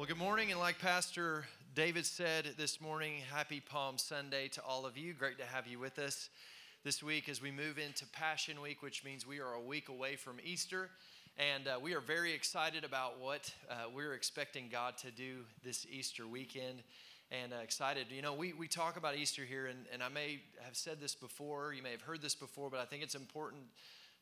Well, good morning, and like Pastor David said this morning, happy Palm Sunday to all of you. Great to have you with us this week as we move into Passion Week, which means we are a week away from Easter. And uh, we are very excited about what uh, we're expecting God to do this Easter weekend. And uh, excited. You know, we, we talk about Easter here, and, and I may have said this before, you may have heard this before, but I think it's important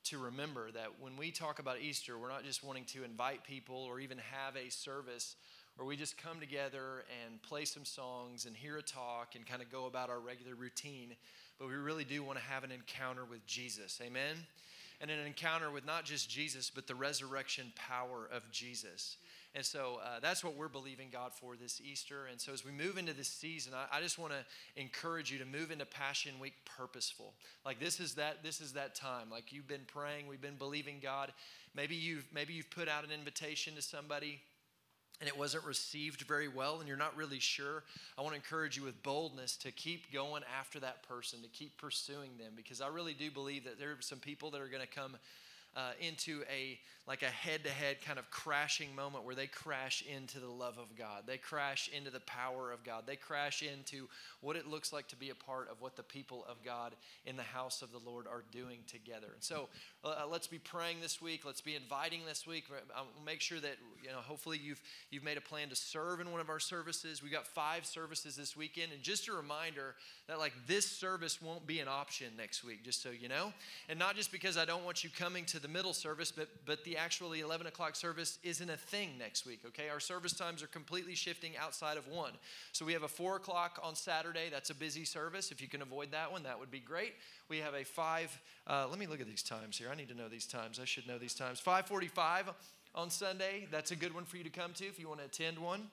to remember that when we talk about Easter, we're not just wanting to invite people or even have a service where we just come together and play some songs and hear a talk and kind of go about our regular routine. But we really do want to have an encounter with Jesus. Amen? And an encounter with not just Jesus, but the resurrection power of Jesus. And so uh, that's what we're believing God for this Easter. And so as we move into this season, I, I just want to encourage you to move into Passion Week purposeful. Like this is that this is that time. Like you've been praying, we've been believing God. Maybe you've maybe you've put out an invitation to somebody and it wasn't received very well and you're not really sure, I want to encourage you with boldness to keep going after that person, to keep pursuing them, because I really do believe that there are some people that are going to come uh, into a like a head-to-head kind of crashing moment where they crash into the love of God. They crash into the power of God. They crash into what it looks like to be a part of what the people of God in the house of the Lord are doing together. And so, uh, let's be praying this week. Let's be inviting this week. I'll make sure that you know. Hopefully, you've you've made a plan to serve in one of our services. We got five services this weekend, and just a reminder that like this service won't be an option next week. Just so you know, and not just because I don't want you coming to the middle service, but but the actually 11 o'clock service isn't a thing next week, okay? Our service times are completely shifting outside of one. So we have a 4 o'clock on Saturday. That's a busy service. If you can avoid that one, that would be great. We have a 5, uh, let me look at these times here. I need to know these times. I should know these times. 545 on Sunday. That's a good one for you to come to if you want to attend one.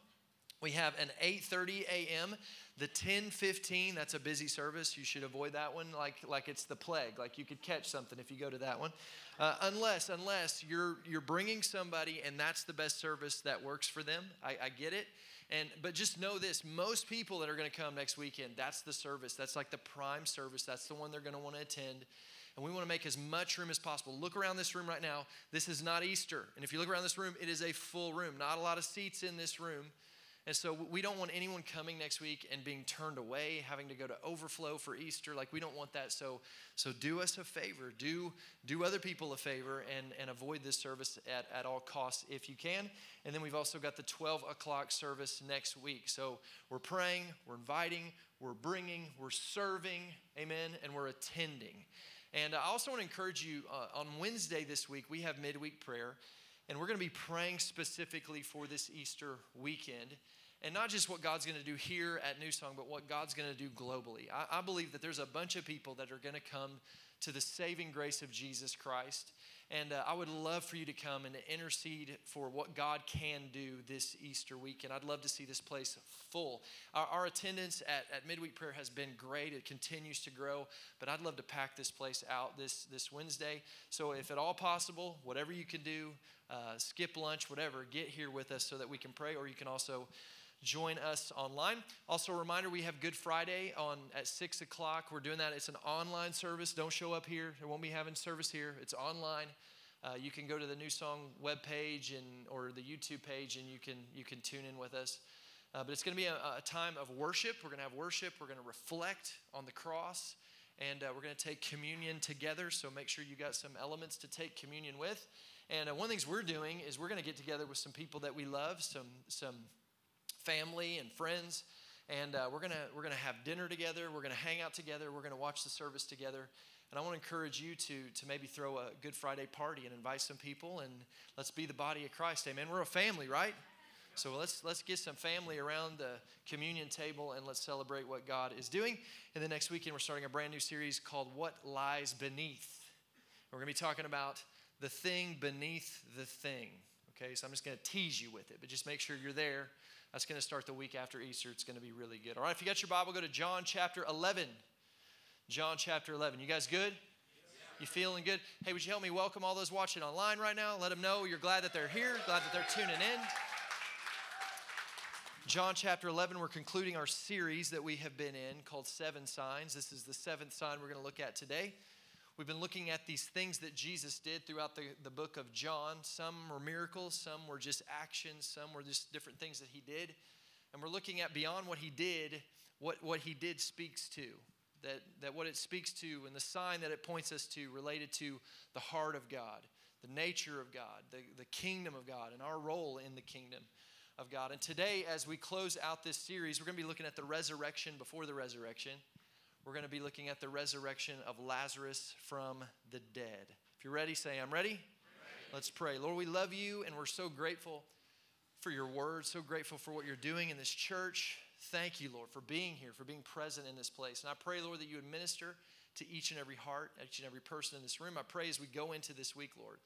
We have an 8:30 a.m. The 10:15, that's a busy service. You should avoid that one like like it's the plague. Like you could catch something if you go to that one. Uh, unless unless you're you're bringing somebody and that's the best service that works for them. I, I get it. And but just know this: most people that are going to come next weekend, that's the service. That's like the prime service. That's the one they're going to want to attend. And we want to make as much room as possible. Look around this room right now. This is not Easter. And if you look around this room, it is a full room. Not a lot of seats in this room. And so we don't want anyone coming next week and being turned away, having to go to overflow for Easter. Like we don't want that. So so do us a favor. Do do other people a favor and, and avoid this service at, at all costs if you can. And then we've also got the 12 o'clock service next week. So we're praying, we're inviting, we're bringing, we're serving, amen, and we're attending. And I also want to encourage you uh, on Wednesday this week, we have midweek prayer. And we're going to be praying specifically for this Easter weekend. And not just what God's going to do here at New Song, but what God's going to do globally. I, I believe that there's a bunch of people that are going to come to the saving grace of Jesus Christ. And uh, I would love for you to come and intercede for what God can do this Easter weekend. I'd love to see this place full. Our, our, attendance at, at midweek prayer has been great. It continues to grow, but I'd love to pack this place out this, this Wednesday. So, if at all possible, whatever you can do, uh, skip lunch, whatever, get here with us so that we can pray, or you can also join us online. Also, a reminder we have Good Friday on at six o'clock. We're doing that. It's an online service. Don't show up here. There won't be having service here. It's online. Uh, you can go to the New Song webpage and or the YouTube page, and you can you can tune in with us. Uh, but it's going to be a, a, time of worship. We're going to have worship. We're going to reflect on the cross, and uh, we're going to take communion together. So make sure you got some elements to take communion with. And uh, one of the things we're doing is we're going to get together with some people that we love, some some family and friends, and uh, we're gonna we're gonna have dinner together. We're gonna hang out together. We're gonna watch the service together. And I want to encourage you to to maybe throw a Good Friday party and invite some people, and let's be the body of Christ. Amen. We're a family, right? So let's let's get some family around the communion table and let's celebrate what God is doing. And the next weekend we're starting a brand new series called What Lies Beneath. We're going to be talking about the thing beneath the thing. Okay, so I'm just going to tease you with it, but just make sure you're there that's going to start the week after Easter. It's going to be really good. All right, if you got your Bible, go to John chapter 11. John chapter 11. You guys good? You feeling good? Hey, would you help me welcome all those watching online right now? Let them know you're glad that they're here, glad that they're tuning in. John chapter 11, we're concluding our series that we have been in called Seven Signs. This is the seventh sign we're going to look at today. We've been looking at these things that Jesus did throughout the, the book of John. Some were miracles, some were just actions, some were just different things that he did. And we're looking at beyond what he did, what, what he did speaks to. That, that what it speaks to and the sign that it points us to related to the heart of God, the nature of God, the, the kingdom of God, and our role in the kingdom of God. And today, as we close out this series, we're going to be looking at the resurrection before the resurrection. We're going to be looking at the resurrection of Lazarus from the dead. If you're ready, say, I'm ready. ready. Let's pray. Lord, we love you and we're so grateful for your word, so grateful for what you're doing in this church. Thank you, Lord, for being here, for being present in this place. And I pray, Lord, that you would minister to each and every heart, each and every person in this room. I pray as we go into this week, Lord,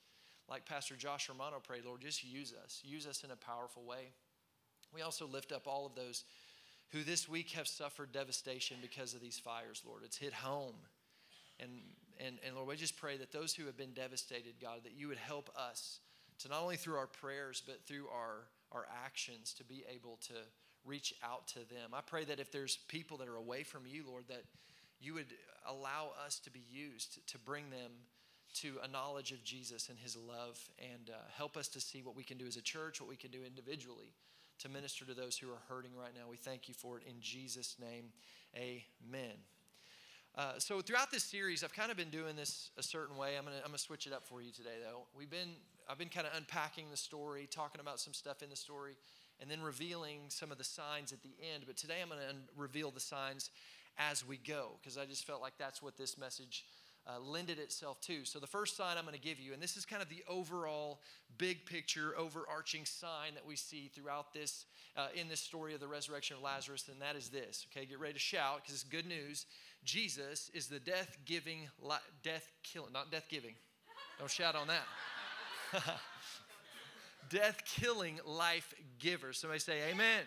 like Pastor Josh Romano prayed, Lord, just use us. Use us in a powerful way. We also lift up all of those who this week have suffered devastation because of these fires, Lord. It's hit home. And, and, and Lord, we just pray that those who have been devastated, God, that you would help us to not only through our prayers, but through our, our actions to be able to reach out to them. I pray that if there's people that are away from you, Lord, that you would allow us to be used to bring them to a knowledge of Jesus and his love and uh, help us to see what we can do as a church, what we can do individually to minister to those who are hurting right now. We thank you for it in Jesus' name. Amen. Uh, so throughout this series, I've kind of been doing this a certain way. I'm gonna, I'm gonna switch it up for you today, though. We've been, I've been kind of unpacking the story, talking about some stuff in the story, and then revealing some of the signs at the end. But today, I'm gonna un- reveal the signs as we go, because I just felt like that's what this message uh, lended itself to. So, the first sign I'm going to give you, and this is kind of the overall big picture, overarching sign that we see throughout this, uh, in this story of the resurrection of Lazarus, and that is this. Okay, get ready to shout because it's good news. Jesus is the death giving, death killing, not death giving. Don't shout on that. death killing life giver. Somebody say, Amen.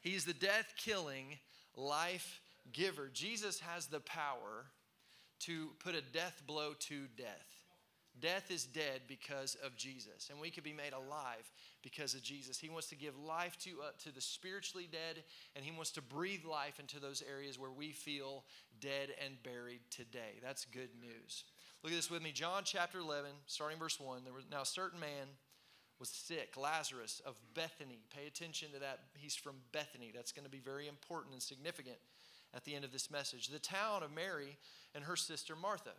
He's the death killing life giver. Jesus has the power to put a death blow to death. Death is dead because of Jesus, and we could be made alive because of Jesus. He wants to give life to, uh, to the spiritually dead, and He wants to breathe life into those areas where we feel dead and buried today. That's good news. Look at this with me. John chapter 11, starting verse 1. There was now a certain man was sick, Lazarus of Bethany. Pay attention to that. He's from Bethany. That's going to be very important and significant at the end of this message. The town of Mary and her sister Martha.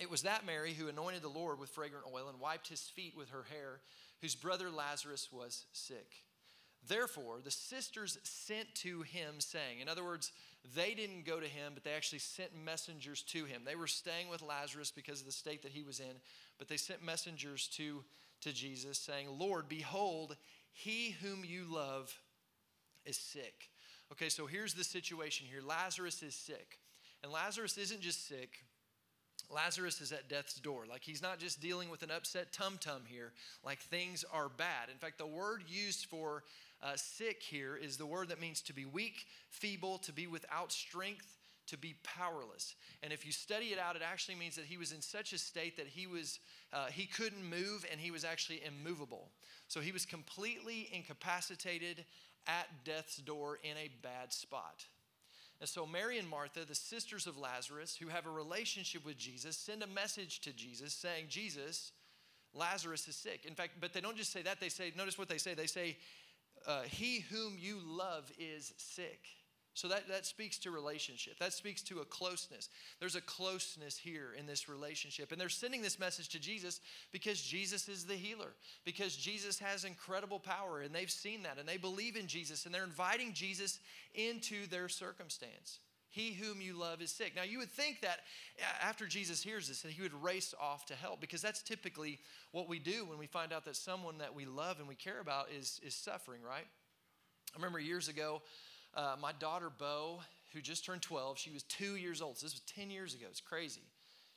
It was that Mary who anointed the Lord with fragrant oil and wiped his feet with her hair, whose brother Lazarus was sick. Therefore, the sisters sent to him, saying, In other words, they didn't go to him, but they actually sent messengers to him. They were staying with Lazarus because of the state that he was in, but they sent messengers to, to Jesus, saying, Lord, behold, he whom you love is sick. Okay, so here's the situation here Lazarus is sick. And Lazarus isn't just sick, Lazarus is at death's door. Like he's not just dealing with an upset tum tum here, like things are bad. In fact, the word used for uh, sick here is the word that means to be weak, feeble, to be without strength, to be powerless. And if you study it out, it actually means that he was in such a state that he was uh, he couldn't move and he was actually immovable. So he was completely incapacitated at death's door in a bad spot. And so Mary and Martha, the sisters of Lazarus, who have a relationship with Jesus, send a message to Jesus saying, Jesus, Lazarus is sick. In fact, but they don't just say that, they say, notice what they say. They say, uh, He whom you love is sick. So that, that speaks to relationship. That speaks to a closeness. There's a closeness here in this relationship. And they're sending this message to Jesus because Jesus is the healer, because Jesus has incredible power, and they've seen that, and they believe in Jesus, and they're inviting Jesus into their circumstance. He whom you love is sick. Now, you would think that uh, after Jesus hears this, that he would race off to help because that's typically what we do when we find out that someone that we love and we care about is, is suffering, right? I remember years ago, uh, my daughter, Bo, who just turned 12, she was two years old. So this was 10 years ago. It's crazy.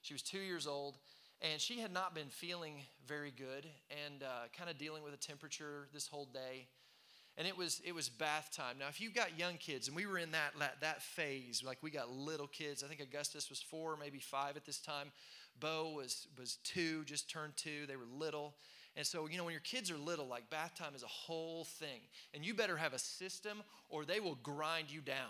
She was two years old, and she had not been feeling very good and uh, kind of dealing with a temperature this whole day. And it was it was bath time. Now, if you've got young kids, and we were in that, that that phase, like we got little kids. I think Augustus was four, maybe five at this time. Bo was was two, just turned two. They were little. And so, you know, when your kids are little, like bath time is a whole thing. And you better have a system or they will grind you down.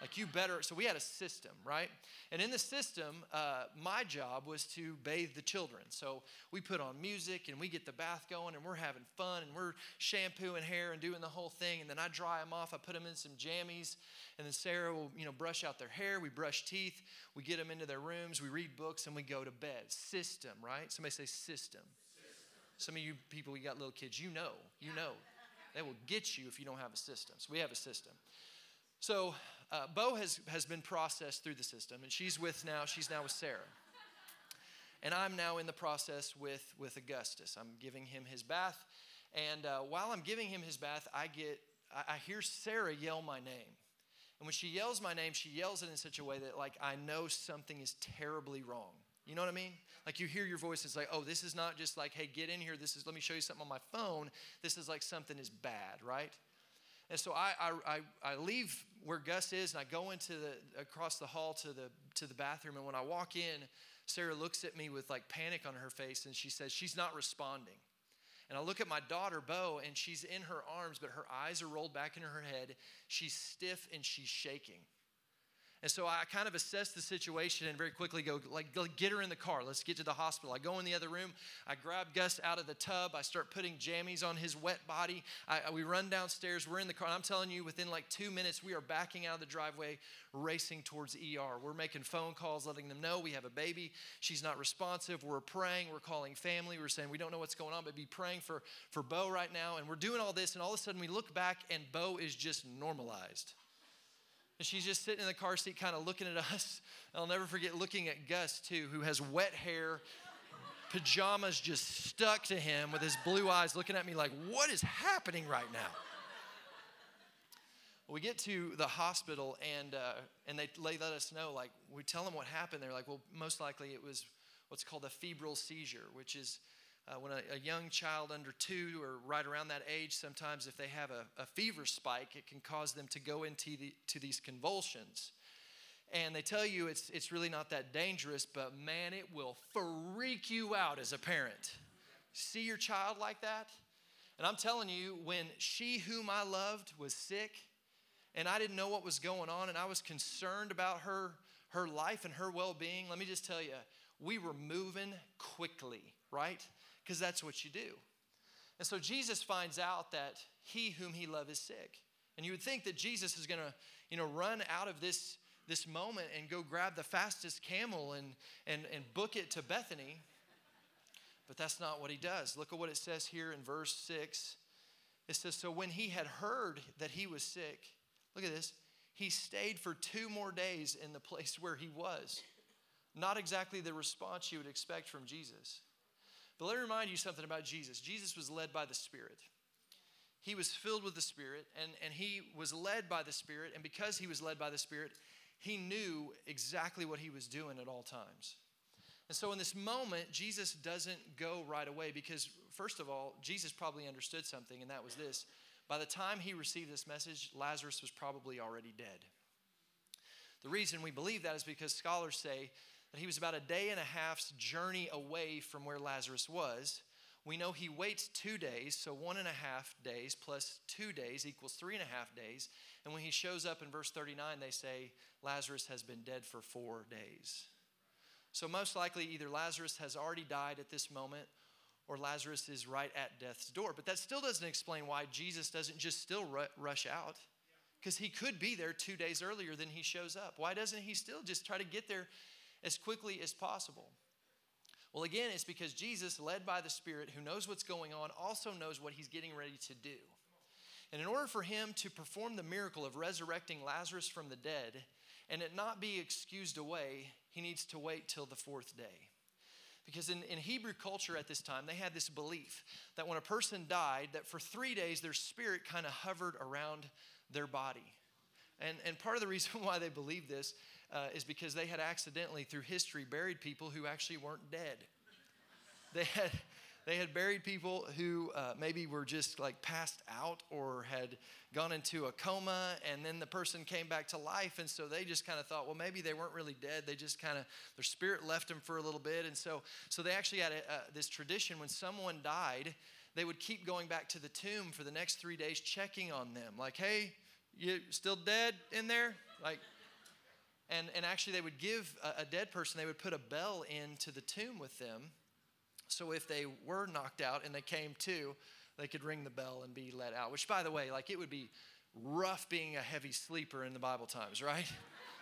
Like you better. So we had a system, right? And in the system, uh, my job was to bathe the children. So we put on music and we get the bath going and we're having fun and we're shampooing hair and doing the whole thing. And then I dry them off. I put them in some jammies. And then Sarah will, you know, brush out their hair. We brush teeth. We get them into their rooms. We read books and we go to bed. System, right? Somebody say system. Some of you people, we got little kids, you know, you know. They will get you if you don't have a system. So we have a system. So uh, Bo has, has been processed through the system, and she's with now, she's now with Sarah. And I'm now in the process with, with Augustus. I'm giving him his bath. And uh, while I'm giving him his bath, I get, I, I hear Sarah yell my name. And when she yells my name, she yells it in such a way that like I know something is terribly wrong. You know what I mean? Like you hear your voice, it's like, oh, this is not just like, hey, get in here. This is, let me show you something on my phone. This is like something is bad, right? And so I, I, I, leave where Gus is and I go into the, across the hall to the, to the bathroom. And when I walk in, Sarah looks at me with like panic on her face and she says, she's not responding. And I look at my daughter, Bo, and she's in her arms, but her eyes are rolled back in her head. She's stiff and she's shaking. And so I kind of assess the situation and very quickly go, like, get her in the car. Let's get to the hospital. I go in the other room. I grab Gus out of the tub. I start putting jammies on his wet body. I, we run downstairs. We're in the car. I'm telling you, within like two minutes, we are backing out of the driveway, racing towards ER. We're making phone calls, letting them know we have a baby. She's not responsive. We're praying. We're calling family. We're saying we don't know what's going on, but be praying for, for Bo right now. And we're doing all this. And all of a sudden, we look back, and Bo is just normalized. And she's just sitting in the car seat, kind of looking at us. I'll never forget looking at Gus, too, who has wet hair, pajamas just stuck to him with his blue eyes, looking at me like, What is happening right now? we get to the hospital and uh, and they, they let us know like we tell them what happened they're like well most likely it was what's called a febrile seizure which is uh, when a, a, young child under two or right around that age, sometimes if they have a, a fever spike, it can cause them to go into the, to these convulsions. And they tell you it's, it's really not that dangerous, but man, it will freak you out as a parent. See your child like that? And I'm telling you, when she whom I loved was sick, and I didn't know what was going on, and I was concerned about her, her life and her well being, let me just tell you, we were moving quickly, right? Because that's what you do. And so Jesus finds out that he whom he loves is sick. And you would think that Jesus is going to, you know, run out of this, this moment and go grab the fastest camel and, and, and book it to Bethany. But that's not what he does. Look at what it says here in verse 6. It says, So when he had heard that he was sick, look at this, he stayed for two more days in the place where he was. Not exactly the response you would expect from Jesus. But let me remind you something about Jesus. Jesus was led by the Spirit. He was filled with the Spirit, and, and he was led by the Spirit. And because he was led by the Spirit, he knew exactly what he was doing at all times. And so in this moment, Jesus doesn't go right away because, first of all, Jesus probably understood something, and that was this. By the time he received this message, Lazarus was probably already dead. The reason we believe that is because scholars say that he was about a day and a half's journey away from where Lazarus was. We know he waits two days, so one and a half days plus two days equals three and a half days. And when he shows up in verse 39, they say Lazarus has been dead for four days. So, most likely, either Lazarus has already died at this moment or Lazarus is right at death's door. But that still doesn't explain why Jesus doesn't just still rush out because he could be there two days earlier than he shows up. Why doesn't he still just try to get there as quickly as possible? Well, again, it's because Jesus, led by the Spirit, who knows what's going on, also knows what he's getting ready to do. And in order for him to perform the miracle of resurrecting Lazarus from the dead and it not be excused away, he needs to wait till the fourth day. Because in, in Hebrew culture at this time, they had this belief that when a person died, that for three days their spirit kind of hovered around their body. And, and part of the reason why they believed this uh, is because they had accidentally, through history, buried people who actually weren't dead. They had, they had buried people who uh, maybe were just like passed out or had gone into a coma, and then the person came back to life. And so they just kind of thought, well, maybe they weren't really dead. They just kind of, their spirit left them for a little bit. And so, so they actually had a, this tradition when someone died, they would keep going back to the tomb for the next three days, checking on them. Like, hey, you still dead in there? Like, and, and actually, they would give a, a dead person, they would put a bell into the tomb with them. So if they were knocked out and they came to, they could ring the bell and be let out. Which, by the way, like it would be rough being a heavy sleeper in the Bible times, right?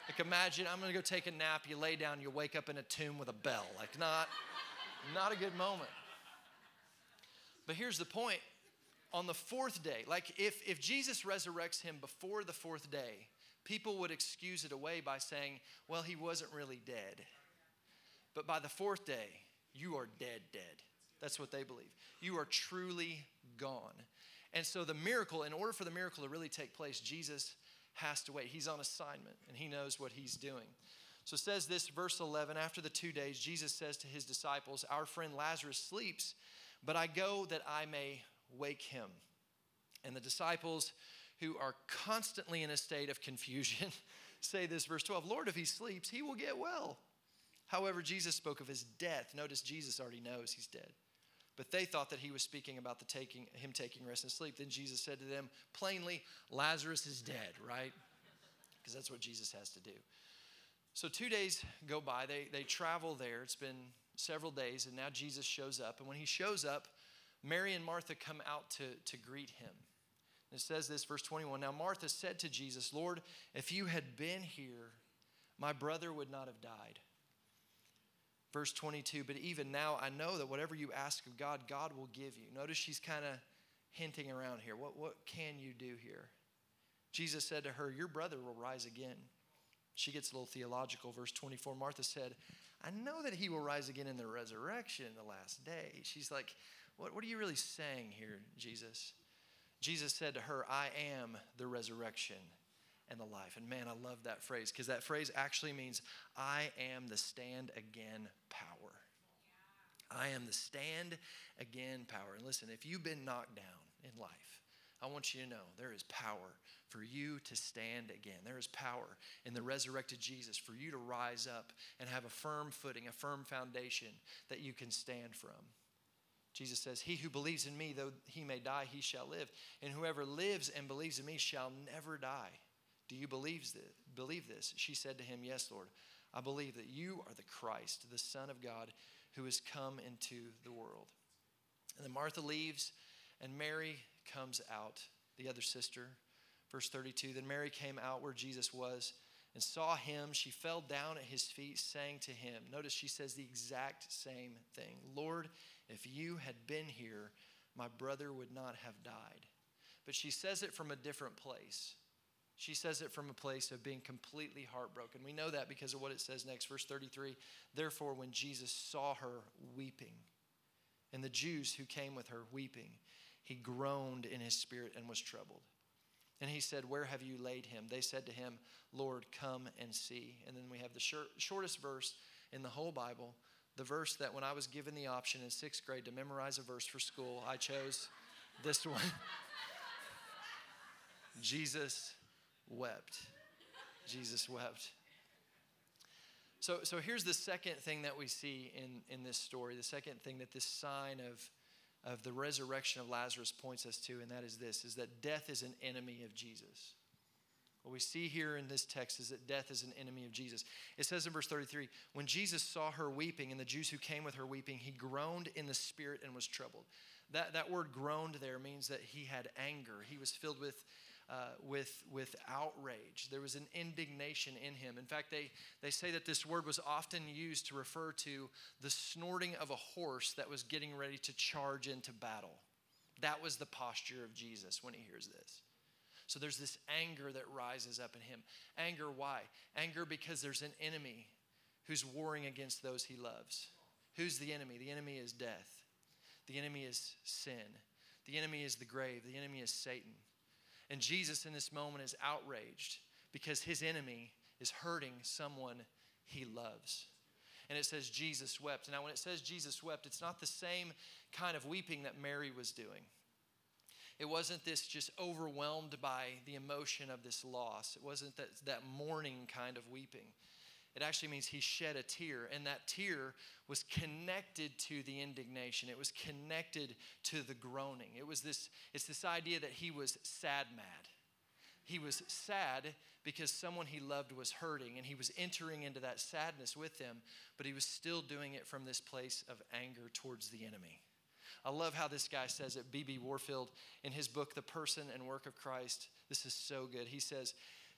Like imagine I'm gonna go take a nap, you lay down, you wake up in a tomb with a bell. Like not, not a good moment. But here's the point. On the fourth day, like if, if Jesus resurrects him before the fourth day, people would excuse it away by saying, well, he wasn't really dead. But by the fourth day, you are dead, dead. That's what they believe. You are truly gone. And so the miracle, in order for the miracle to really take place, Jesus has to wait. He's on assignment and he knows what he's doing. So it says this, verse 11 After the two days, Jesus says to his disciples, Our friend Lazarus sleeps, but I go that I may wake him. And the disciples, who are constantly in a state of confusion, say this, verse 12 Lord, if he sleeps, he will get well. However, Jesus spoke of his death. Notice Jesus already knows he's dead. But they thought that he was speaking about the taking, him taking rest and sleep. Then Jesus said to them plainly, Lazarus is dead, right? Because that's what Jesus has to do. So two days go by. They, they travel there. It's been several days, and now Jesus shows up. And when he shows up, Mary and Martha come out to, to greet him. It says this, verse 21 Now Martha said to Jesus, Lord, if you had been here, my brother would not have died. Verse 22, but even now I know that whatever you ask of God, God will give you. Notice she's kind of hinting around here. What, what can you do here? Jesus said to her, Your brother will rise again. She gets a little theological. Verse 24, Martha said, I know that he will rise again in the resurrection in the last day. She's like, What, what are you really saying here, Jesus? Jesus said to her, I am the resurrection and the life. And man, I love that phrase because that phrase actually means I am the stand again power. I am the stand again power. And listen, if you've been knocked down in life, I want you to know there is power for you to stand again. There is power in the resurrected Jesus for you to rise up and have a firm footing, a firm foundation that you can stand from. Jesus says, He who believes in me, though he may die, he shall live. And whoever lives and believes in me shall never die. Do you believe this? She said to him, Yes, Lord. I believe that you are the Christ, the Son of God, who has come into the world. And then Martha leaves, and Mary comes out, the other sister. Verse 32 Then Mary came out where Jesus was and saw him. She fell down at his feet, saying to him, Notice she says the exact same thing Lord, if you had been here, my brother would not have died. But she says it from a different place. She says it from a place of being completely heartbroken. We know that because of what it says next, verse 33. Therefore, when Jesus saw her weeping, and the Jews who came with her weeping, he groaned in his spirit and was troubled. And he said, Where have you laid him? They said to him, Lord, come and see. And then we have the short, shortest verse in the whole Bible, the verse that when I was given the option in sixth grade to memorize a verse for school, I chose this one Jesus wept. Jesus wept. So, so here's the second thing that we see in, in this story, the second thing that this sign of, of the resurrection of Lazarus points us to, and that is this, is that death is an enemy of Jesus. What we see here in this text is that death is an enemy of Jesus. It says in verse 33 When Jesus saw her weeping and the Jews who came with her weeping, he groaned in the spirit and was troubled. That, that word groaned there means that he had anger. He was filled with uh, with, with outrage. There was an indignation in him. In fact, they, they say that this word was often used to refer to the snorting of a horse that was getting ready to charge into battle. That was the posture of Jesus when he hears this. So there's this anger that rises up in him. Anger, why? Anger because there's an enemy who's warring against those he loves. Who's the enemy? The enemy is death. The enemy is sin. The enemy is the grave. The enemy is Satan. And Jesus in this moment is outraged because his enemy is hurting someone he loves. And it says Jesus wept. Now, when it says Jesus wept, it's not the same kind of weeping that Mary was doing. It wasn't this just overwhelmed by the emotion of this loss. It wasn't that, that mourning kind of weeping. It actually means he shed a tear, and that tear was connected to the indignation. It was connected to the groaning. It was this, it's this idea that he was sad mad, he was sad because someone he loved was hurting and he was entering into that sadness with them, but he was still doing it from this place of anger towards the enemy. I love how this guy says it, B.B. Warfield, in his book, The Person and Work of Christ. This is so good. He says,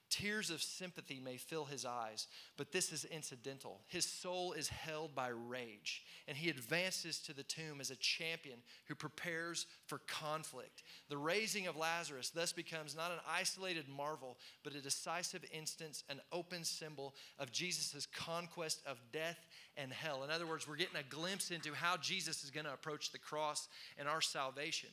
Tears of sympathy may fill his eyes, but this is incidental. His soul is held by rage, and he advances to the tomb as a champion who prepares for conflict. The raising of Lazarus thus becomes not an isolated marvel, but a decisive instance, an open symbol of Jesus' conquest of death and hell. In other words, we're getting a glimpse into how Jesus is going to approach the cross and our salvation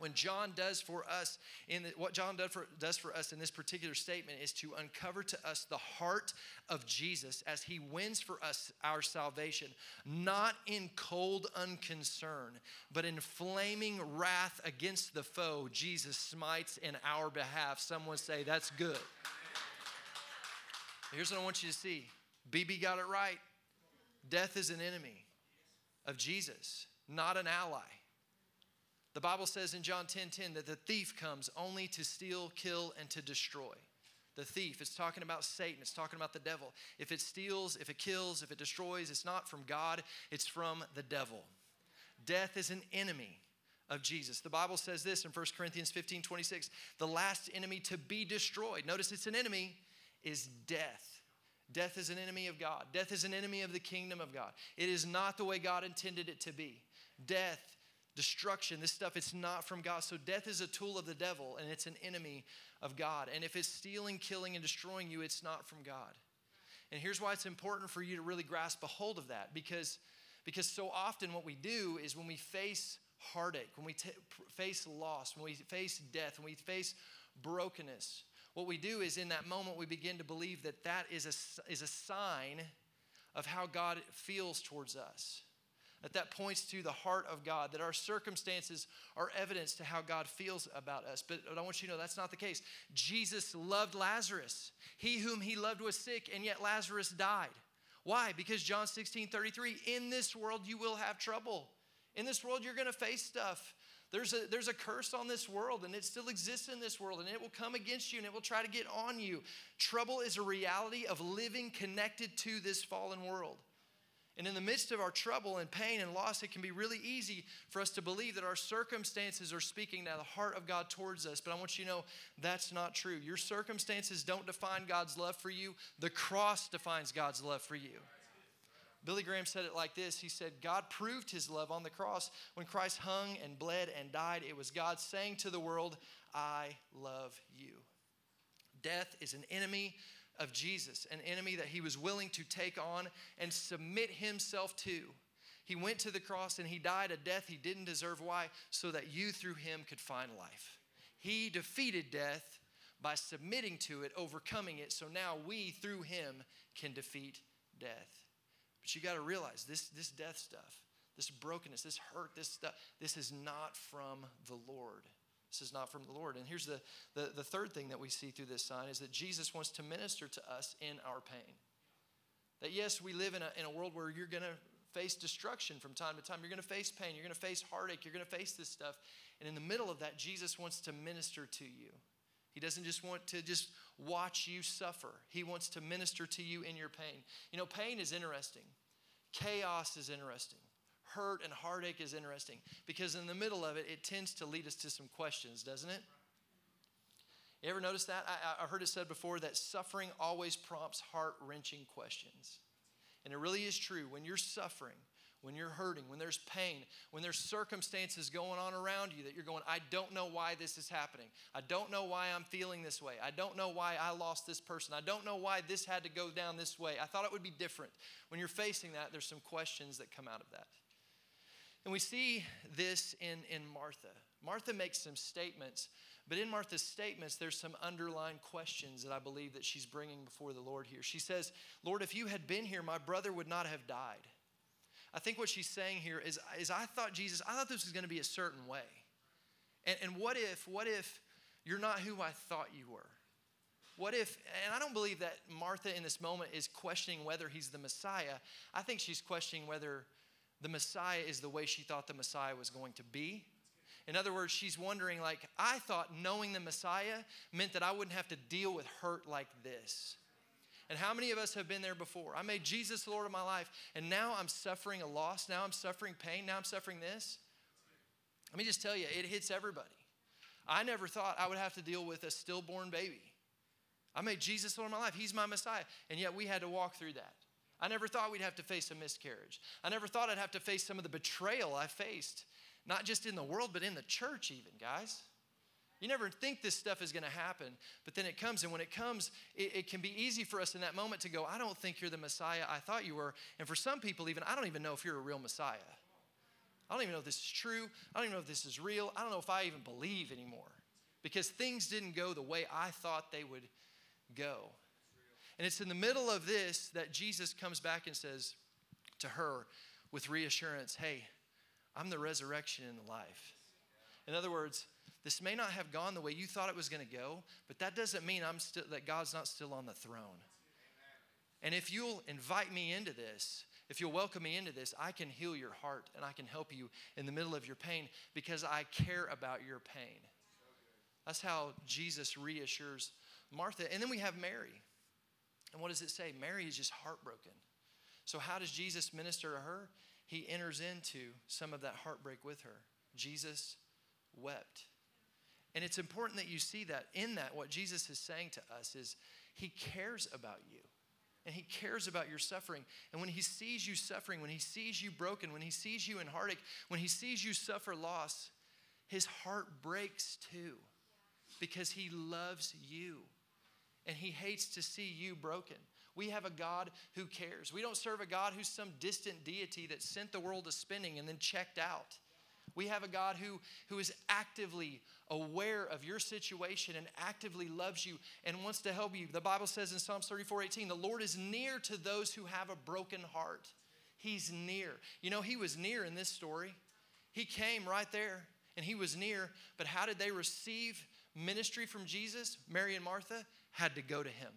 when John does for us in the, what John does for, does for us in this particular statement is to uncover to us the heart of Jesus as he wins for us our salvation, not in cold unconcern, but in flaming wrath against the foe. Jesus smites in our behalf. Someone say that's good. Here's what I want you to see. BB got it right. Death is an enemy of Jesus, not an ally. The Bible says in John 10:10 10, 10, that the thief comes only to steal, kill, and to destroy. The thief, it's talking about Satan, it's talking about the devil. If it steals, if it kills, if it destroys, it's not from God, it's from the devil. Death is an enemy of Jesus. The Bible says this in 1 Corinthians 15 26 the last enemy to be destroyed. Notice it's an enemy, is death. Death is an enemy of God. Death is an enemy of the kingdom of God. It is not the way God intended it to be. Death destruction, this stuff, it's not from God. So death is a tool of the devil and it's an enemy of God. And if it's stealing, killing, and destroying you, it's not from God. And here's why it's important for you to really grasp a hold of that because, because so often what we do is when we face heartache, when we t- face loss, when we face death, when we face brokenness, what we do is in that moment we begin to believe that that is a, is a sign of how God feels towards us that that points to the heart of God, that our circumstances are evidence to how God feels about us. But I want you to know that's not the case. Jesus loved Lazarus. He whom he loved was sick, and yet Lazarus died. Why? Because John 16 33, in this world you will have trouble. In this world you're going to face stuff. There's a, there's a curse on this world, and it still exists in this world, and it will come against you and it will try to get on you. Trouble is a reality of living connected to this fallen world. And in the midst of our trouble and pain and loss, it can be really easy for us to believe that our circumstances are speaking to the heart of God towards us. But I want you to know that's not true. Your circumstances don't define God's love for you, the cross defines God's love for you. Billy Graham said it like this He said, God proved his love on the cross. When Christ hung and bled and died, it was God saying to the world, I love you. Death is an enemy of Jesus, an enemy that he was willing to take on and submit himself to. He went to the cross and he died a death he didn't deserve. Why? So that you through him could find life. He defeated death by submitting to it, overcoming it, so now we through him can defeat death. But you got to realize this, this death stuff, this brokenness, this hurt, this stuff, this is not from the Lord. This is not from the Lord. And here's the, the, the third thing that we see through this sign is that Jesus wants to minister to us in our pain. That yes, we live in a, in a world where you're going to face destruction from time to time. You're going to face pain. You're going to face heartache. You're going to face this stuff. And in the middle of that, Jesus wants to minister to you. He doesn't just want to just watch you suffer. He wants to minister to you in your pain. You know, pain is interesting. Chaos is interesting hurt and heartache is interesting because in the middle of it, it tends to lead us to some questions, doesn't it? You ever notice that? I, I heard it said before that suffering always prompts heart wrenching questions. And it really is true. When you're suffering, when you're hurting, when there's pain, when there's circumstances going on around you that you're going, I don't know why this is happening. I don't know why I'm feeling this way. I don't know why I lost this person. I don't know why this had to go down this way. I thought it would be different. When you're facing that, there's some questions that come out of that. And we see this in, in Martha. Martha makes some statements, but in Martha's statements, there's some underlying questions that I believe that she's bringing before the Lord here. She says, Lord, if you had been here, my brother would not have died. I think what she's saying here is, is I thought, Jesus, I thought this was going to be a certain way. And, and what if, what if you're not who I thought you were? What if, and I don't believe that Martha in this moment is questioning whether he's the Messiah. I think she's questioning whether the Messiah is the way she thought the Messiah was going to be. In other words, she's wondering, like, I thought knowing the Messiah meant that I wouldn't have to deal with hurt like this. And how many of us have been there before? I made Jesus Lord of my life, and now I'm suffering a loss. Now I'm suffering pain. Now I'm suffering this. Let me just tell you, it hits everybody. I never thought I would have to deal with a stillborn baby. I made Jesus Lord of my life. He's my Messiah. And yet we had to walk through that. I never thought we'd have to face a miscarriage. I never thought I'd have to face some of the betrayal I faced, not just in the world, but in the church, even, guys. You never think this stuff is going to happen, but then it comes. And when it comes, it, it, can be easy for us in that moment to go, I don't think you're the Messiah I thought you were. And for some people, even, I don't even know if you're a real Messiah. I don't even know if this is true. I don't even know if this is real. I don't know if I even believe anymore because things didn't go the way I thought they would go. And it's in the middle of this that Jesus comes back and says to her with reassurance, Hey, I'm the resurrection and the life. In other words, this may not have gone the way you thought it was going to go, but that doesn't mean I'm still that God's not still on the throne. And if you'll invite me into this, if you'll welcome me into this, I can heal your heart and I can help you in the middle of your pain because I care about your pain. That's how Jesus reassures Martha. And then we have Mary. And what does it say? Mary is just heartbroken. So, how does Jesus minister to her? He enters into some of that heartbreak with her. Jesus wept. And it's important that you see that in that, what Jesus is saying to us is he cares about you. And he cares about your suffering. And when he sees you suffering, when he sees you broken, when he sees you in heartache, when he sees you suffer loss, his heart breaks too because he loves you and he hates to see you broken. We have a God who cares. We don't serve a God who's some distant deity that sent the world to spinning and then checked out. We have a God who, who is actively aware of your situation and actively loves you and wants to help you. The Bible says in Psalms 34 18, the Lord is near to those who have a broken heart. He's near. You know, He was near in this story. He came right there and He was near. But how did they receive ministry from Jesus? Mary and Martha had to go to Him.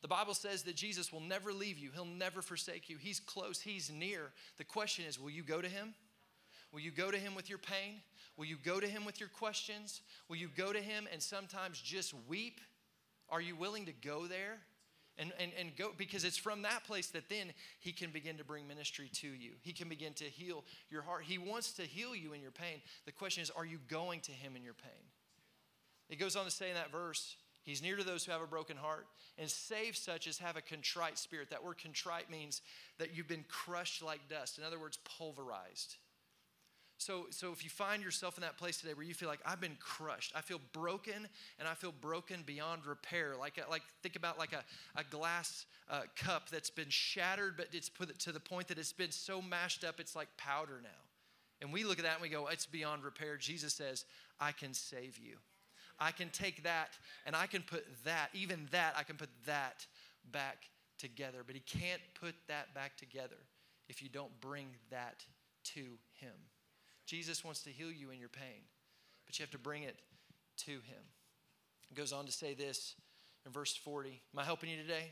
The Bible says that Jesus will never leave you, He'll never forsake you. He's close, He's near. The question is, will you go to Him? Will you go to Him with your pain? Will you go to Him with your questions? Will you go to Him and sometimes just weep? Are you willing to go there? And, and, and go because it's from that place that then he can begin to bring ministry to you. He can begin to heal your heart. He wants to heal you in your pain. The question is, are you going to him in your pain? It goes on to say in that verse, He's near to those who have a broken heart and save such as have a contrite spirit. That word contrite means that you've been crushed like dust. In other words, pulverized. So, so if you find yourself in that place today where you feel like I've been crushed, I feel broken, and I feel broken beyond repair. Like, like think about like a, a glass uh, cup that's been shattered, but it's put to the point that it's been so mashed up it's like powder now. And we look at that and we go, it's beyond repair. Jesus says, I can save you. I can take that and I can put that, even that, I can put that back together. But He can't put that back together if you don't bring that to Him. Jesus wants to heal you in your pain, but you have to bring it to Him. It goes on to say this in verse 40. Am I helping you today?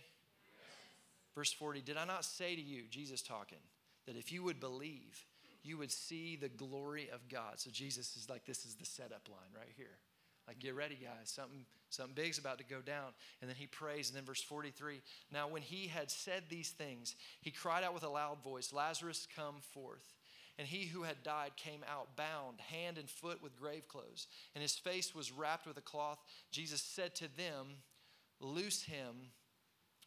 Verse 40 Did I not say to you, Jesus talking, that if you would believe, you would see the glory of God? So Jesus is like, this is the setup line right here. Like, get ready, guys. Something, something big's about to go down. And then he prays. And then verse 43 Now, when he had said these things, he cried out with a loud voice, Lazarus, come forth. And he who had died came out, bound hand and foot with grave clothes, and his face was wrapped with a cloth. Jesus said to them, Loose him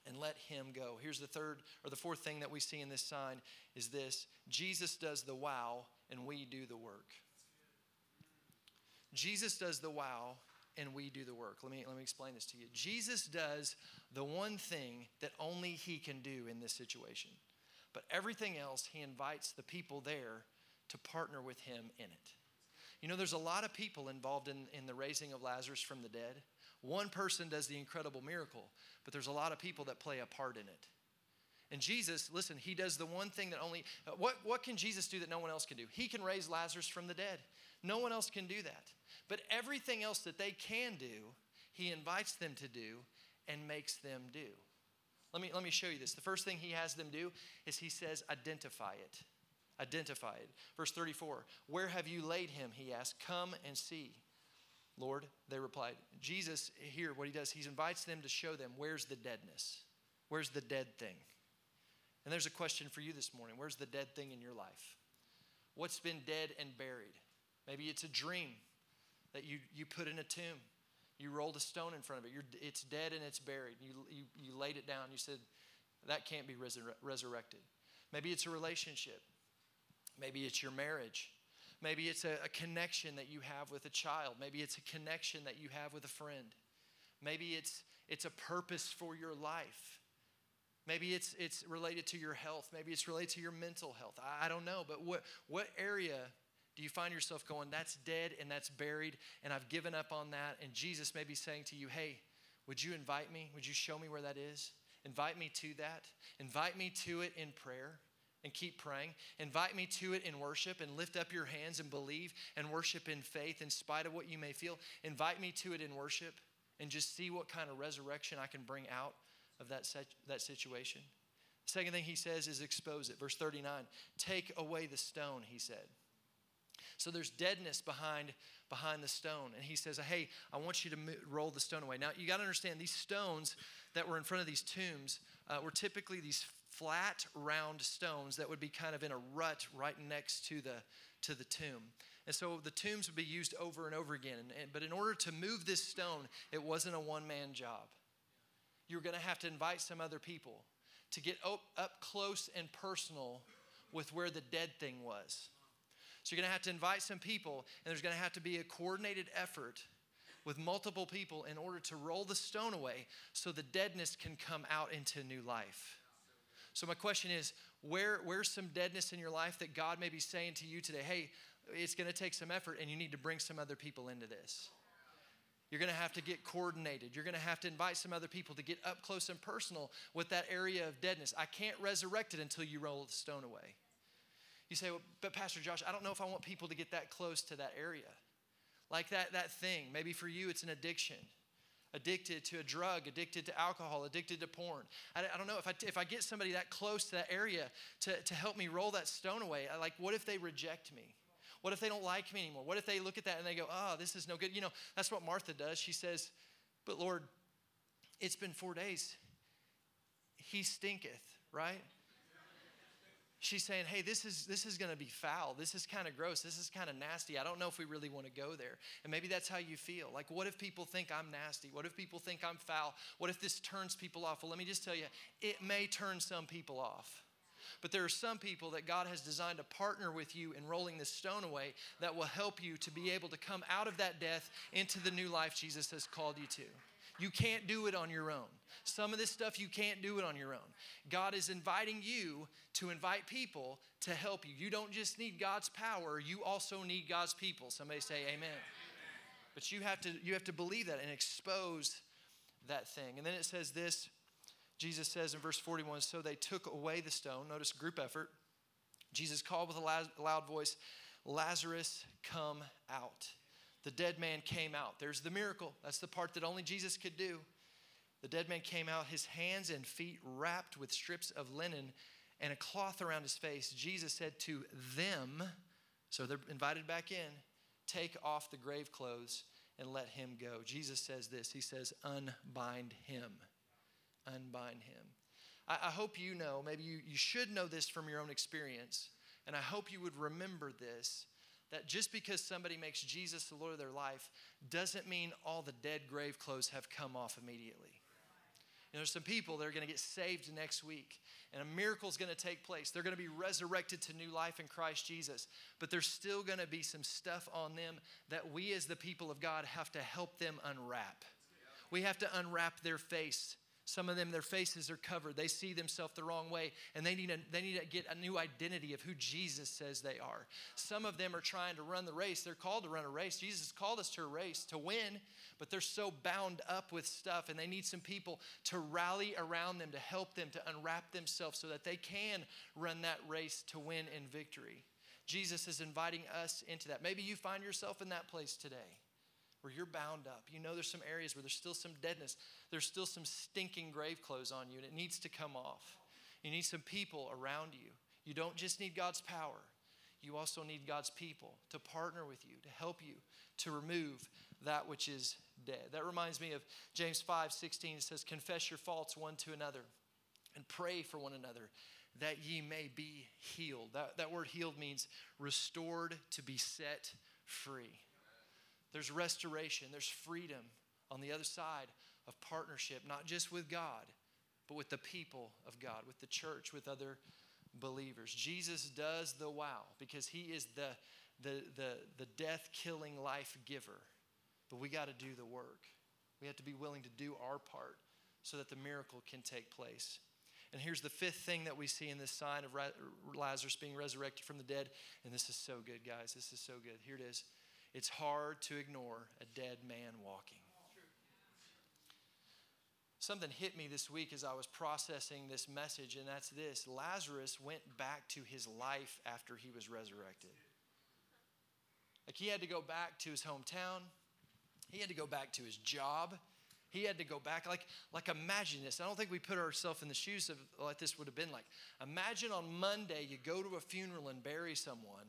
and let him go. Here's the third or the fourth thing that we see in this sign is this Jesus does the wow, and we do the work. Jesus does the wow, and we do the work. Let me, let me explain this to you. Jesus does the one thing that only he can do in this situation. But everything else, he invites the people there to partner with him in it. You know, there's a lot of people involved in, in the raising of Lazarus from the dead. One person does the incredible miracle, but there's a lot of people that play a part in it. And Jesus, listen, he does the one thing that only, what, what can Jesus do that no one else can do? He can raise Lazarus from the dead. No one else can do that. But everything else that they can do, he invites them to do and makes them do. Let me, let me show you this. The first thing he has them do is he says, identify it. Identify it. Verse 34 Where have you laid him? He asked. Come and see. Lord, they replied. Jesus, here, what he does, he invites them to show them where's the deadness? Where's the dead thing? And there's a question for you this morning Where's the dead thing in your life? What's been dead and buried? Maybe it's a dream that you, you put in a tomb. You rolled a stone in front of it. You're, it's dead and it's buried. You, you, you laid it down. You said, that can't be resur- resurrected. Maybe it's a relationship. Maybe it's your marriage. Maybe it's a, a connection that you have with a child. Maybe it's a connection that you have with a friend. Maybe it's, it's a purpose for your life. Maybe it's, it's related to your health. Maybe it's related to your mental health. I, I don't know. But what, what area do you find yourself going, that's dead and that's buried and I've given up on that? And Jesus may be saying to you, hey, would you invite me? Would you show me where that is? Invite me to that. Invite me to it in prayer and keep praying. Invite me to it in worship and lift up your hands and believe and worship in faith in spite of what you may feel. Invite me to it in worship and just see what kind of resurrection I can bring out of that, that situation. Second thing he says is expose it. Verse 39 Take away the stone, he said. So there's deadness behind behind the stone. And he says, Hey, I want you to roll the stone away. Now, you got to understand these stones that were in front of these tombs uh, were typically these flat, round stones that would be kind of in a rut right next to the, to the tomb. And so the tombs would be used over and over again. And, and, but in order to move this stone, it wasn't a one man job. You were going to have to invite some other people to get up, up close and personal with where the dead thing was. So you're going to have to invite some people, and there's going to have to be a coordinated effort with multiple people in order to roll the stone away so the deadness can come out into new life. So, my question is where, where's some deadness in your life that God may be saying to you today, hey, it's going to take some effort and you need to bring some other people into this? You're going to have to get coordinated. You're going to have to invite some other people to get up close and personal with that area of deadness. I can't resurrect it until you roll the stone away. You say, well, but Pastor Josh, I don't know if I want people to get that close to that area. Like that, that thing. Maybe for you, it's an addiction. Addicted to a drug, addicted to alcohol, addicted to porn. I, I don't know if I, if I get somebody that close to that area to, to help me roll that stone away, I, like, what if they reject me? What if they don't like me anymore? What if they look at that and they go, oh, this is no good? You know, that's what Martha does. She says, but Lord, it's been four days. He stinketh, right? She's saying, hey, this is, this is going to be foul. This is kind of gross. This is kind of nasty. I don't know if we really want to go there. And maybe that's how you feel. Like, what if people think I'm nasty? What if people think I'm foul? What if this turns people off? Well, let me just tell you, it may turn some people off. But there are some people that God has designed to partner with you in rolling this stone away that will help you to be able to come out of that death into the new life Jesus has called you to. You can't do it on your own. Some of this stuff you can't do it on your own. God is inviting you to invite people to help you. You don't just need God's power, you also need God's people. Somebody say amen. But you have to you have to believe that and expose that thing. And then it says this Jesus says in verse 41 so they took away the stone. Notice group effort. Jesus called with a loud voice, Lazarus, come out. The dead man came out. There's the miracle. That's the part that only Jesus could do. The dead man came out, his hands and feet wrapped with strips of linen and a cloth around his face. Jesus said to them, so they're invited back in, take off the grave clothes and let him go. Jesus says this He says, unbind him. Unbind him. I, I hope you know, maybe you, you should know this from your own experience, and I hope you would remember this that just because somebody makes Jesus the Lord of their life doesn't mean all the dead grave clothes have come off immediately. You know, there's some people that are going to get saved next week, and a miracle is going to take place. They're going to be resurrected to new life in Christ Jesus, but there's still going to be some stuff on them that we, as the people of God, have to help them unwrap. We have to unwrap their face some of them, their faces are covered. They see themselves the wrong way, and they need, a, they need to get a new identity of who Jesus says they are. Some of them are trying to run the race. They're called to run a race. Jesus called us to a race to win, but they're so bound up with stuff, and they need some people to rally around them to help them to unwrap themselves so that they can run that race to win in victory. Jesus is inviting us into that. Maybe you find yourself in that place today where you're bound up. You know there's some areas where there's still some deadness. There's still some stinking grave clothes on you, and it needs to come off. You need some people around you. You don't just need God's power, you also need God's people to partner with you, to help you to remove that which is dead. That reminds me of James 5 16. It says, Confess your faults one to another and pray for one another that ye may be healed. That, that word healed means restored to be set free. There's restoration, there's freedom on the other side of partnership, not just with God, but with the people of God, with the church, with other believers. Jesus does the wow because he is the, the, the, the death killing life giver. But we got to do the work. We have to be willing to do our part so that the miracle can take place. And here's the fifth thing that we see in this sign of Lazarus being resurrected from the dead. And this is so good, guys. This is so good. Here it is. It's hard to ignore a dead man walking. Something hit me this week as I was processing this message, and that's this Lazarus went back to his life after he was resurrected. Like he had to go back to his hometown, he had to go back to his job. He had to go back. Like, like imagine this. I don't think we put ourselves in the shoes of what this would have been like. Imagine on Monday you go to a funeral and bury someone.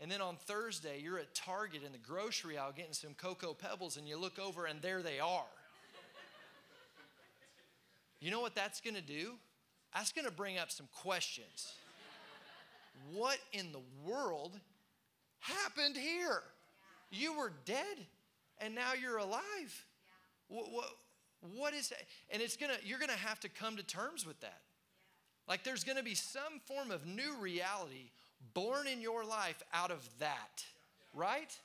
And then on Thursday, you're at Target in the grocery aisle getting some Cocoa Pebbles, and you look over and there they are. You know what that's gonna do? That's gonna bring up some questions. What in the world happened here? You were dead and now you're alive. What, what, what is that? And it's gonna, you're gonna have to come to terms with that. Like there's gonna be some form of new reality born in your life out of that, right?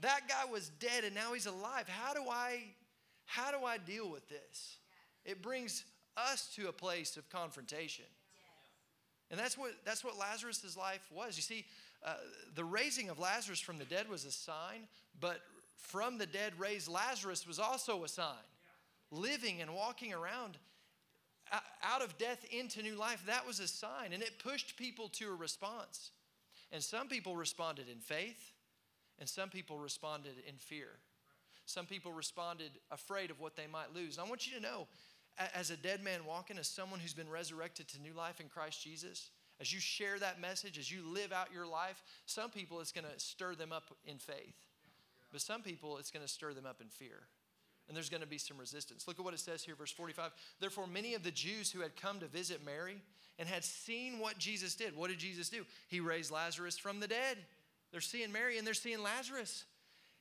That guy was dead and now he's alive. How do I, how do I deal with this? It brings us to a place of confrontation. And that's what, that's what Lazarus's life was. You see, uh, the raising of Lazarus from the dead was a sign, but from the dead raised Lazarus was also a sign. Living and walking around out of death into new life, that was a sign. And it pushed people to a response. And some people responded in faith, and some people responded in fear. Some people responded afraid of what they might lose. And I want you to know, as a dead man walking, as someone who's been resurrected to new life in Christ Jesus, as you share that message, as you live out your life, some people it's to stir them up in faith. But some people, it's to stir them up in fear. And there's going to be some resistance. Look at what it says here, verse 45. Therefore, many of the Jews who had come to visit Mary and had seen what Jesus did, what did Jesus do? He raised Lazarus from the dead. They're seeing Mary and they're seeing Lazarus.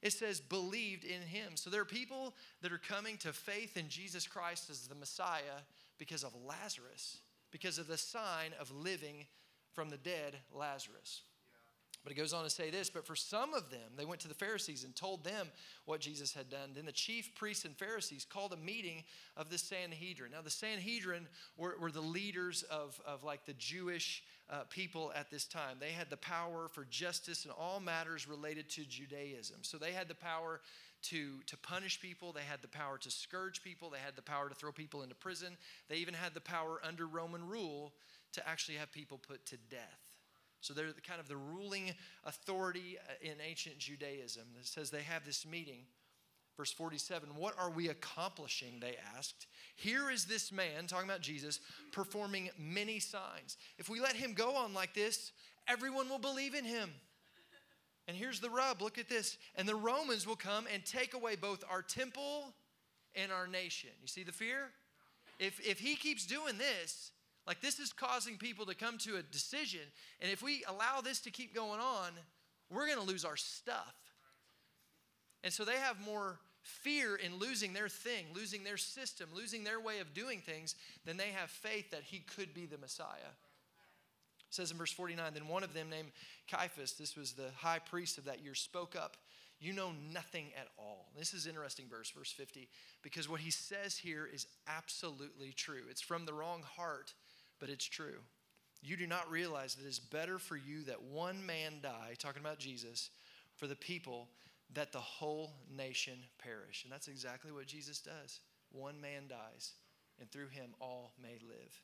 It says, believed in him. So there are people that are coming to faith in Jesus Christ as the Messiah because of Lazarus, because of the sign of living from the dead Lazarus. But it goes on to say this, but for some of them, they went to the Pharisees and told them what Jesus had done. Then the chief priests and Pharisees called a meeting of the Sanhedrin. Now, the Sanhedrin were, were the leaders of, of like the Jewish uh, people at this time. They had the power for justice in all matters related to Judaism. So they had the power to, to punish people, they had the power to scourge people, they had the power to throw people into prison, they even had the power under Roman rule to actually have people put to death. So they're the, kind of the ruling authority uh, in ancient Judaism. It says they have this meeting. Verse 47 What are we accomplishing? They asked. Here is this man, talking about Jesus, performing many signs. If we let him go on like this, everyone will believe in him. And here's the rub look at this. And the Romans will come and take away both our temple and our nation. You see the fear? If, if he keeps doing this, like, this is causing people to come to a decision. And if we allow this to keep going on, we're going to lose our stuff. And so they have more fear in losing their thing, losing their system, losing their way of doing things than they have faith that he could be the Messiah. It says in verse 49 Then one of them, named Caiaphas, this was the high priest of that year, spoke up. You know nothing at all. This is interesting verse, verse 50, because what he says here is absolutely true. It's from the wrong heart but it's true. You do not realize that it's better for you that one man die, talking about Jesus, for the people that the whole nation perish. And that's exactly what Jesus does. One man dies, and through him all may live.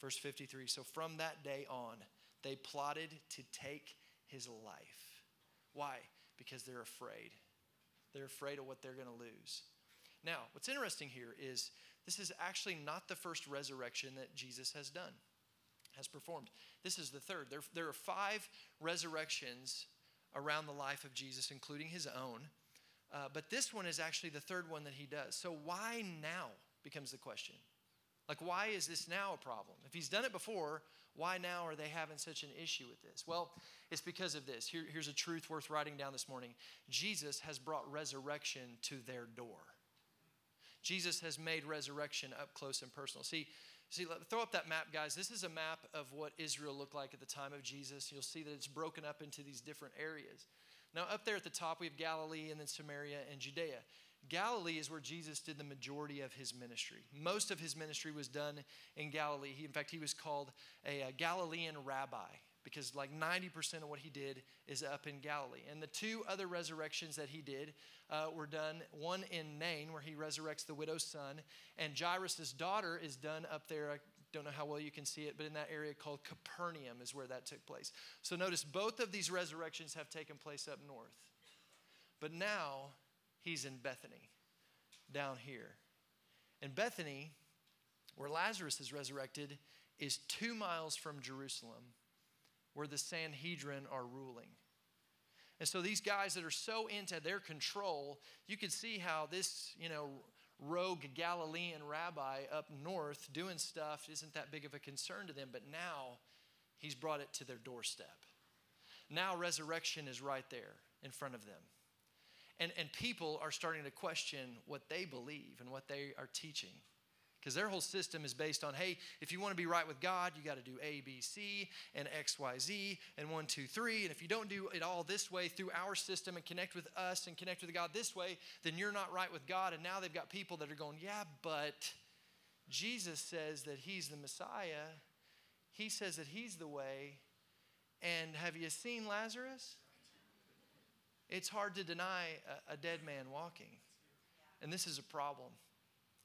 Verse 53 So from that day on, they plotted to take his life. Why? Because they're afraid. They're afraid of what they're going to lose. Now, what's interesting here is this is actually not the first resurrection that Jesus has done. has performed. This is the third. There, there are five resurrections around the life of Jesus, including his own. Uh, but this one is actually the third one that he does. So, why now becomes the question. Like, why is this now a problem? If he's done it before, why now are they having such an issue with this? Well, it's because of this. Here, here's a truth worth writing down this morning Jesus has brought resurrection to their door. Jesus has made resurrection up close and personal. See, see, throw up that map, guys. This is a map of what Israel looked like at the time of Jesus. You'll see that it's broken up into these different areas. Now, up there at the top, we have Galilee and then Samaria and Judea. Galilee is where Jesus did the majority of his ministry. Most of his ministry was done in Galilee. He, in fact, he was called a, a Galilean rabbi because like 90% of what he did is up in Galilee. And the two other resurrections that he did uh, were done one in Nain, where he resurrects the widow's son, and Jairus' daughter is done up there. I don't know how well you can see it, but in that area called Capernaum is where that took place. So notice both of these resurrections have taken place up north. But now he's in Bethany, down here. And Bethany, where Lazarus is resurrected, is two miles from Jerusalem where the Sanhedrin are ruling. And so these guys that are so into their control, you could see how this, you know, rogue Galilean rabbi up north doing stuff isn't that big of a concern to them, but now he's brought it to their doorstep. Now resurrection is right there in front of them. And, and people are starting to question what they believe and what they are teaching. Because their whole system is based on hey, if you want to be right with God, you got to do A, B, C, and X, Y, Z, and one, two, three. And if you don't do it all this way through our system and connect with us and connect with God this way, then you're not right with God. And now they've got people that are going, yeah, but Jesus says that He's the Messiah. He says that He's the way. And have you seen Lazarus? It's hard to deny a, a dead man walking. And this is a problem.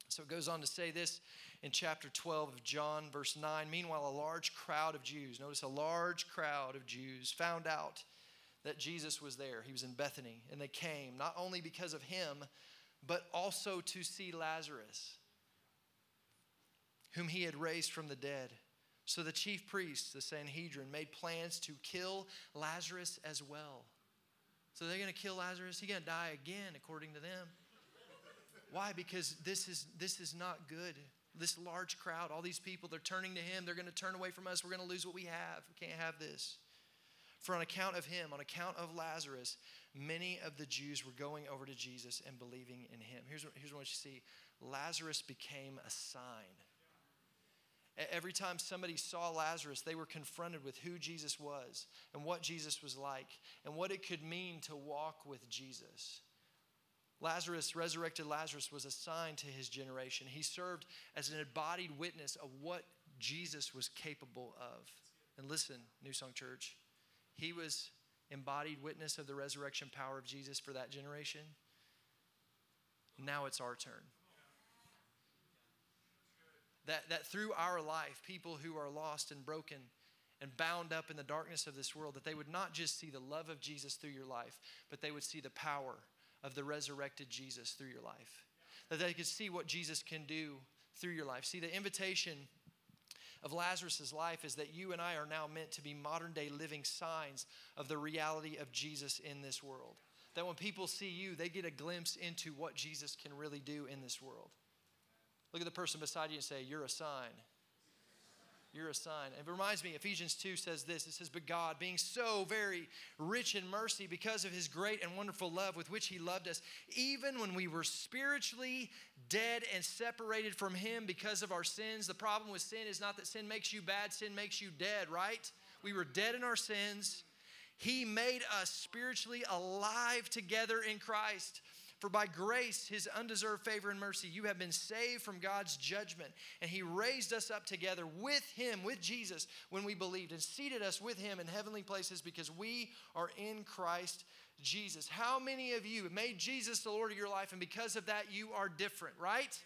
So it goes on to say this in chapter 12 of John, verse 9. Meanwhile, a large crowd of Jews, notice a large crowd of Jews, found out that Jesus was there. He was in Bethany, and they came not only because of him, but also to see Lazarus, whom he had raised from the dead. So the chief priests, the Sanhedrin, made plans to kill Lazarus as well. So they're going to kill Lazarus. He's going to die again, according to them. Why? Because this is, this is not good. This large crowd, all these people, they're turning to him. They're going to turn away from us. We're going to lose what we have. We can't have this. For on account of him, on account of Lazarus, many of the Jews were going over to Jesus and believing in him. Here's, here's what you see Lazarus became a sign. Every time somebody saw Lazarus, they were confronted with who Jesus was and what Jesus was like and what it could mean to walk with Jesus. Lazarus, resurrected Lazarus, was a sign to his generation. He served as an embodied witness of what Jesus was capable of. And listen, New Song Church, he was embodied witness of the resurrection power of Jesus for that generation. Now it's our turn. That, that through our life, people who are lost and broken and bound up in the darkness of this world, that they would not just see the love of Jesus through your life, but they would see the power of the resurrected Jesus through your life. That they could see what Jesus can do through your life. See, the invitation of Lazarus' life is that you and I are now meant to be modern day living signs of the reality of Jesus in this world. That when people see you, they get a glimpse into what Jesus can really do in this world. Look at the person beside you and say, You're a sign you're a sign. It reminds me, Ephesians 2 says this it says, But God, being so very rich in mercy because of his great and wonderful love with which he loved us, even when we were spiritually dead and separated from him because of our sins. The problem with sin is not that sin makes you bad, sin makes you dead, right? We were dead in our sins. He made us spiritually alive together in Christ. For by grace, his undeserved favor and mercy, you have been saved from God's judgment. And he raised us up together with him, with Jesus, when we believed, and seated us with him in heavenly places because we are in Christ Jesus. How many of you made Jesus the Lord of your life, and because of that, you are different, right?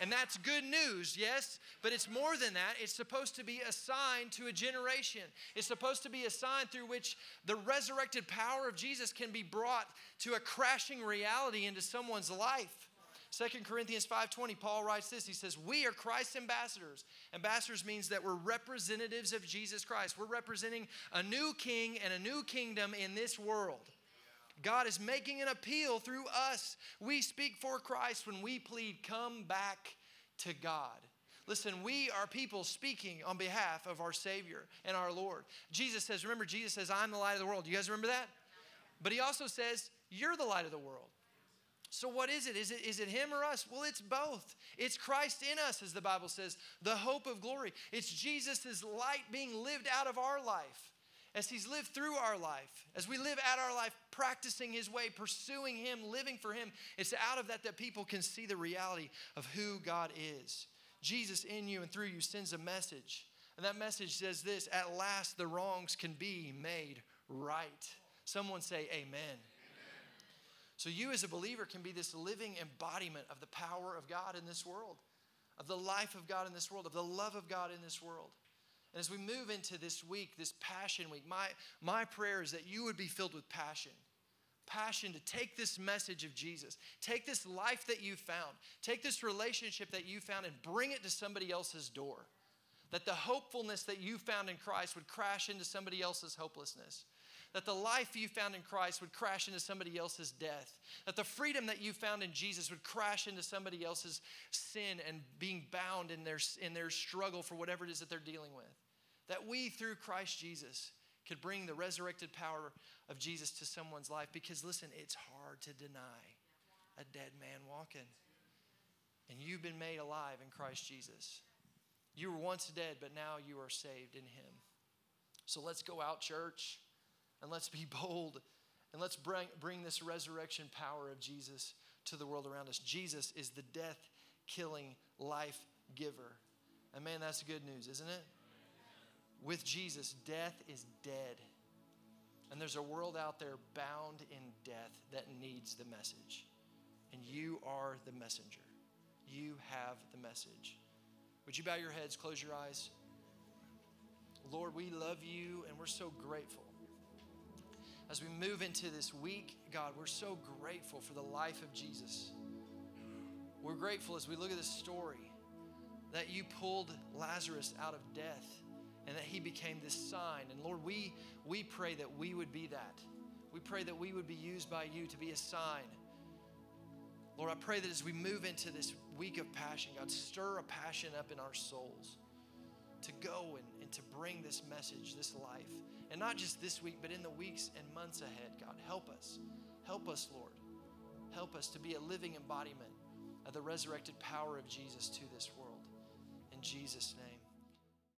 And that's good news, yes, but it's more than that. It's supposed to be a sign to a generation. It's supposed to be a sign through which the resurrected power of Jesus can be brought to a crashing reality into someone's life. 2 Corinthians 5:20 Paul writes this he says we are Christ's ambassadors ambassadors means that we're representatives of Jesus Christ we're representing a new king and a new kingdom in this world God is making an appeal through us we speak for Christ when we plead come back to God Listen, we are people speaking on behalf of our Savior and our Lord. Jesus says, remember, Jesus says, I'm the light of the world. You guys remember that? But he also says, You're the light of the world. So, what is it? Is, it? is it Him or us? Well, it's both. It's Christ in us, as the Bible says, the hope of glory. It's Jesus' light being lived out of our life as He's lived through our life, as we live out our life practicing His way, pursuing Him, living for Him. It's out of that that people can see the reality of who God is. Jesus in you and through you sends a message. And that message says this At last the wrongs can be made right. Someone say, Amen. So, you as a believer can be this living embodiment of the power of God in this world, of the life of God in this world, of the love of God in this world. And as we move into this week, this Passion Week, my, my prayer is that you would be filled with passion. Passion to take this message of Jesus, take this life that you found, take this relationship that you found, and bring it to somebody else's door. That the hopefulness that you found in Christ would crash into somebody else's hopelessness that the life you found in Christ would crash into somebody else's death, that the freedom that you found in Jesus would crash into somebody else's sin and being bound in their, in their struggle for whatever it is that they're dealing with. That we, through Christ Jesus, could bring the resurrected power of Jesus to someone's life because, listen, it's hard to deny a dead man walking. And you've been made alive in Christ Jesus. You were once dead, but now you are saved in Him. So let's go out, church. And let's be bold and let's bring, bring this resurrection power of Jesus to the world around us. Jesus is the death killing life giver. And man, that's good news, isn't it? With Jesus, death is dead. And there's a world out there bound in death that needs the message. And you are the messenger. You have the message. Would you bow your heads, close your eyes? Lord, we love you and we're so grateful as we move into this week, God, we're so grateful for the life of Jesus. We're grateful as we look at this story that you pulled Lazarus out of death and that he became this sign. And Lord, we, we pray that we would be that. We pray that we would be used by you to be a sign. Lord, I pray that as we move into this week of passion, God, stir a passion up in our souls to go and, and to bring this message, this life. And not just this week, but in the weeks and months ahead, God. Help us. Help us, Lord. Help us to be a living embodiment of the resurrected power of Jesus to this world. In Jesus' name.